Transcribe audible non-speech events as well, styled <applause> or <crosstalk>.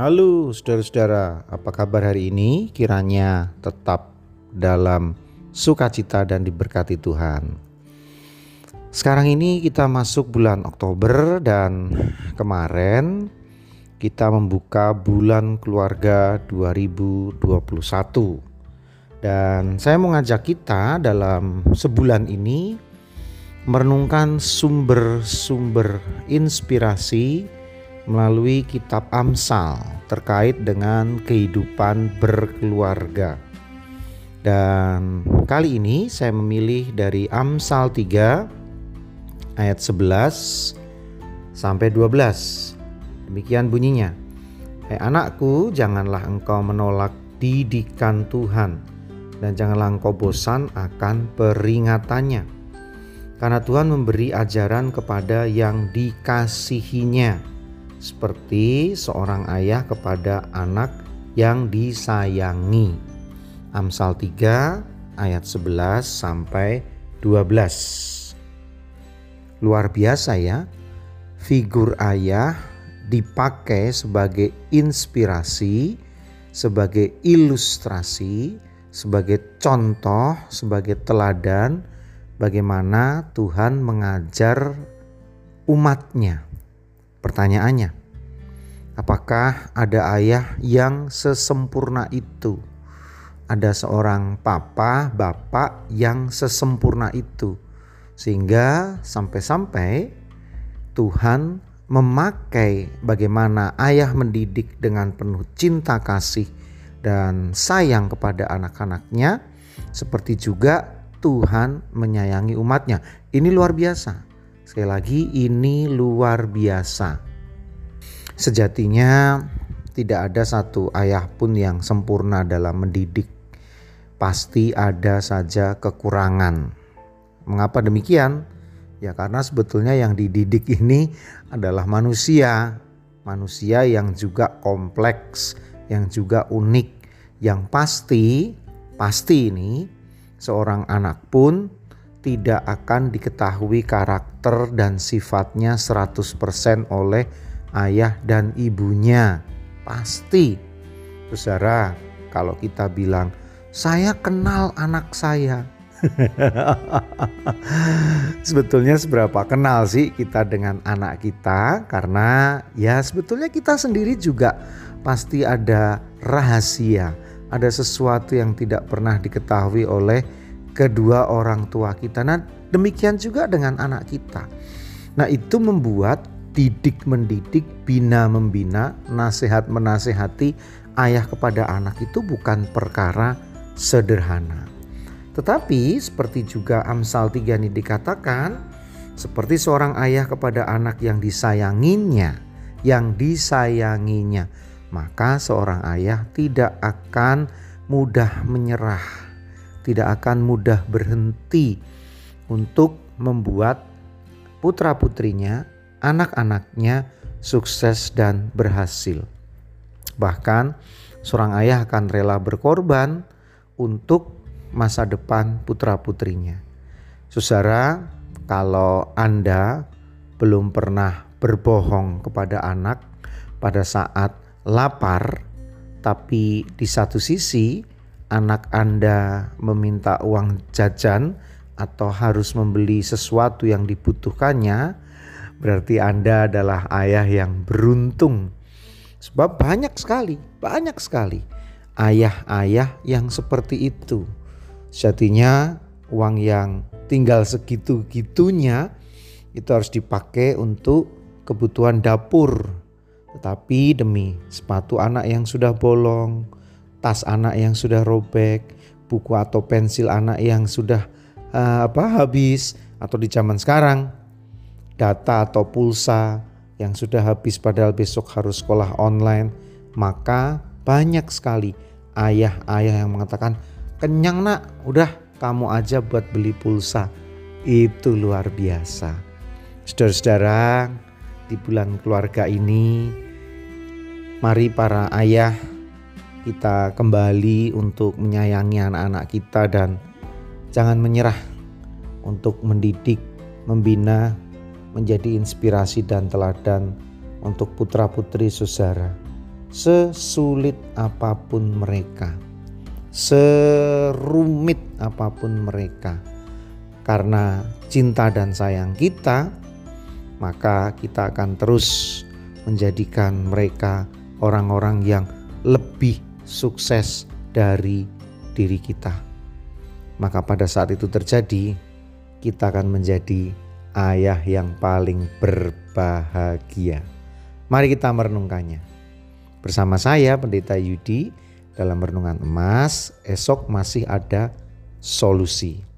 Halo saudara-saudara, apa kabar hari ini? Kiranya tetap dalam sukacita dan diberkati Tuhan. Sekarang ini kita masuk bulan Oktober dan kemarin kita membuka bulan keluarga 2021. Dan saya mau ngajak kita dalam sebulan ini merenungkan sumber-sumber inspirasi melalui kitab Amsal terkait dengan kehidupan berkeluarga. Dan kali ini saya memilih dari Amsal 3 ayat 11 sampai 12. Demikian bunyinya. Hai anakku, janganlah engkau menolak didikan Tuhan dan janganlah engkau bosan akan peringatannya. Karena Tuhan memberi ajaran kepada yang dikasihinya seperti seorang ayah kepada anak yang disayangi. Amsal 3 ayat 11 sampai 12. Luar biasa ya. Figur ayah dipakai sebagai inspirasi, sebagai ilustrasi, sebagai contoh, sebagai teladan bagaimana Tuhan mengajar umatnya Pertanyaannya, apakah ada ayah yang sesempurna itu? Ada seorang papa, bapak yang sesempurna itu, sehingga sampai-sampai Tuhan memakai bagaimana ayah mendidik dengan penuh cinta kasih dan sayang kepada anak-anaknya, seperti juga Tuhan menyayangi umatnya. Ini luar biasa. Sekali lagi ini luar biasa. Sejatinya tidak ada satu ayah pun yang sempurna dalam mendidik. Pasti ada saja kekurangan. Mengapa demikian? Ya karena sebetulnya yang dididik ini adalah manusia. Manusia yang juga kompleks, yang juga unik, yang pasti pasti ini seorang anak pun tidak akan diketahui karakter dan sifatnya 100% oleh ayah dan ibunya. Pasti. Saudara, kalau kita bilang, saya kenal anak saya. <laughs> sebetulnya seberapa kenal sih kita dengan anak kita karena ya sebetulnya kita sendiri juga pasti ada rahasia, ada sesuatu yang tidak pernah diketahui oleh kedua orang tua kita. Nah, demikian juga dengan anak kita. Nah, itu membuat didik mendidik, bina membina, nasihat menasehati ayah kepada anak itu bukan perkara sederhana. Tetapi seperti juga Amsal 3 ini dikatakan, seperti seorang ayah kepada anak yang disayanginya, yang disayanginya, maka seorang ayah tidak akan mudah menyerah tidak akan mudah berhenti untuk membuat putra-putrinya, anak-anaknya sukses dan berhasil. Bahkan seorang ayah akan rela berkorban untuk masa depan putra-putrinya. Saudara, kalau Anda belum pernah berbohong kepada anak pada saat lapar, tapi di satu sisi anak Anda meminta uang jajan atau harus membeli sesuatu yang dibutuhkannya, berarti Anda adalah ayah yang beruntung. Sebab banyak sekali, banyak sekali ayah-ayah yang seperti itu. Sejatinya uang yang tinggal segitu-gitunya itu harus dipakai untuk kebutuhan dapur. Tetapi demi sepatu anak yang sudah bolong, tas anak yang sudah robek, buku atau pensil anak yang sudah uh, apa habis atau di zaman sekarang data atau pulsa yang sudah habis padahal besok harus sekolah online, maka banyak sekali ayah-ayah yang mengatakan, "Kenyang, Nak, udah kamu aja buat beli pulsa." Itu luar biasa. Saudara-saudara, di bulan keluarga ini mari para ayah kita kembali untuk menyayangi anak-anak kita dan jangan menyerah untuk mendidik, membina, menjadi inspirasi dan teladan untuk putra-putri saudara. sesulit apa pun mereka, serumit apa pun mereka. Karena cinta dan sayang kita, maka kita akan terus menjadikan mereka orang-orang yang lebih sukses dari diri kita. Maka pada saat itu terjadi, kita akan menjadi ayah yang paling berbahagia. Mari kita merenungkannya. Bersama saya Pendeta Yudi dalam renungan emas, esok masih ada solusi.